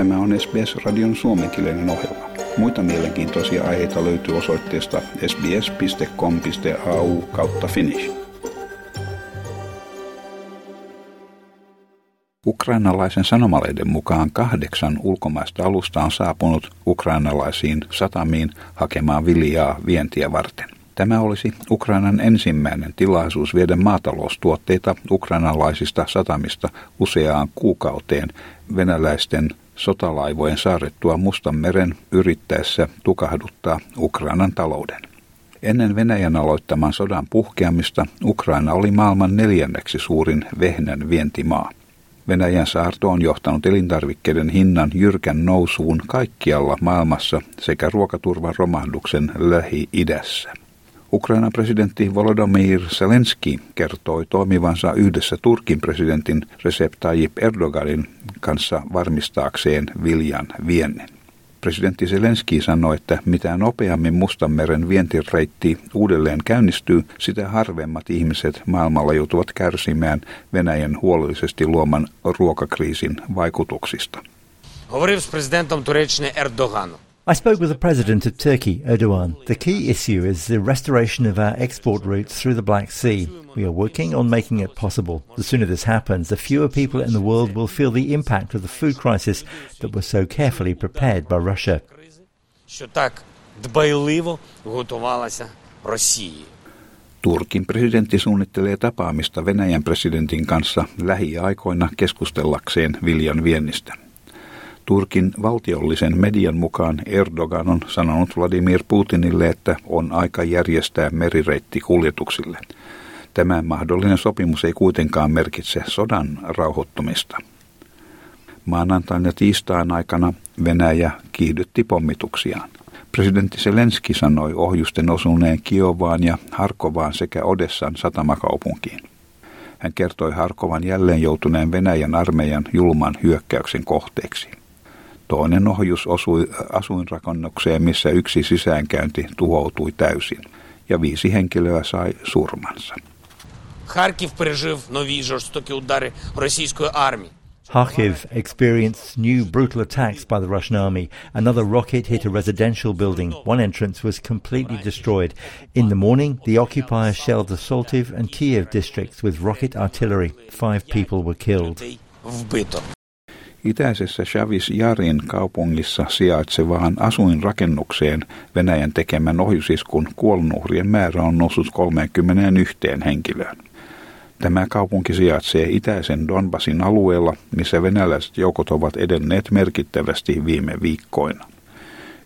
Tämä on SBS-radion suomenkielinen ohjelma. Muita mielenkiintoisia aiheita löytyy osoitteesta sbs.com.au kautta finnish. Ukrainalaisen sanomalehden mukaan kahdeksan ulkomaista alusta on saapunut ukrainalaisiin satamiin hakemaan viljaa vientiä varten. Tämä olisi Ukrainan ensimmäinen tilaisuus viedä maataloustuotteita ukrainalaisista satamista useaan kuukauteen venäläisten sotalaivojen saarettua Mustan meren yrittäessä tukahduttaa Ukrainan talouden. Ennen Venäjän aloittaman sodan puhkeamista Ukraina oli maailman neljänneksi suurin vehnän vientimaa. Venäjän saarto on johtanut elintarvikkeiden hinnan jyrkän nousuun kaikkialla maailmassa sekä ruokaturvan romahduksen Lähi-idässä. Ukrainan presidentti Volodymyr Zelensky kertoi toimivansa yhdessä Turkin presidentin Recep Tayyip Erdoganin kanssa varmistaakseen viljan viennin. Presidentti Zelensky sanoi, että mitä nopeammin Mustanmeren vientireitti uudelleen käynnistyy, sitä harvemmat ihmiset maailmalla joutuvat kärsimään Venäjän huolellisesti luoman ruokakriisin vaikutuksista. Говорив з президентом Туреччини Ердоганом. I spoke with the president of Turkey, Erdogan. The key issue is the restoration of our export routes through the Black Sea. We are working on making it possible. The sooner this happens, the fewer people in the world will feel the impact of the food crisis that was so carefully prepared by Russia. Turkin presidentti suunnittelee tapaamista Venäjän presidentin kanssa lähiaikoina keskustellakseen viljan viennistä. Turkin valtiollisen median mukaan Erdogan on sanonut Vladimir Putinille, että on aika järjestää merireitti kuljetuksille. Tämä mahdollinen sopimus ei kuitenkaan merkitse sodan rauhoittumista. Maanantain ja tiistain aikana Venäjä kiihdytti pommituksiaan. Presidentti Zelenski sanoi ohjusten osuneen Kiovaan ja Harkovaan sekä Odessan satamakaupunkiin. Hän kertoi Harkovan jälleen joutuneen Venäjän armeijan julman hyökkäyksen kohteeksi. Toinen ohjus osui asuinrakennukseen, missä yksi sisäänkäynti tuhoutui täysin, ja viisi henkilöä sai surmansa. Харків пережив нові жорстокі удари російської армії. Kharkiv experienced new brutal attacks by the Russian army. Another rocket hit a residential building. One entrance was completely destroyed. In the morning, the occupiers shelled the Saltiv and Kiev districts with rocket artillery. Five people were killed. Itäisessä Chavis Jarin kaupungissa sijaitsevaan asuinrakennukseen Venäjän tekemän ohjusiskun kuolnuhrien määrä on noussut 31 henkilöön. Tämä kaupunki sijaitsee itäisen Donbasin alueella, missä venäläiset joukot ovat edenneet merkittävästi viime viikkoina.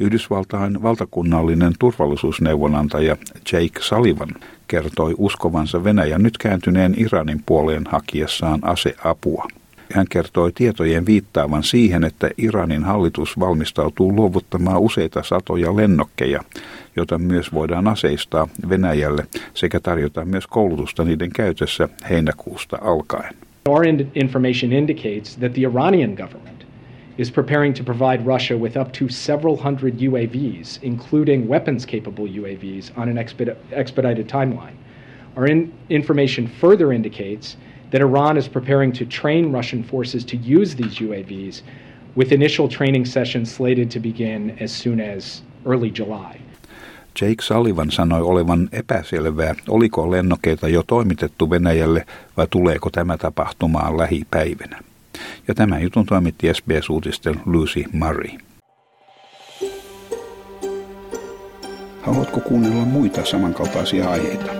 Yhdysvaltain valtakunnallinen turvallisuusneuvonantaja Jake Sullivan kertoi uskovansa Venäjän nyt kääntyneen Iranin puoleen hakiessaan aseapua – hän kertoi tietojen viittaavan siihen, että Iranin hallitus valmistautuu luovuttamaan useita satoja lennokkeja, joita myös voidaan aseistaa Venäjälle sekä tarjota myös koulutusta niiden käytössä heinäkuusta alkaen. Our in- information indicates that the Iranian government is preparing to provide Russia with up to several hundred UAVs, including weapons capable UAVs, on an exped- expedited timeline. Our in- information further indicates that Iran is preparing to train Russian forces to use these UAVs, with initial training sessions slated to begin as soon as early July. Jake Sullivan sanoi olevan epäselvää, oliko lennokeita jo toimitettu Venäjälle vai tuleeko tämä tapahtumaan lähipäivinä. Ja tämän jutun toimitti SBS-uutisten Lucy Murray. Haluatko kuunnella muita samankaltaisia aiheita?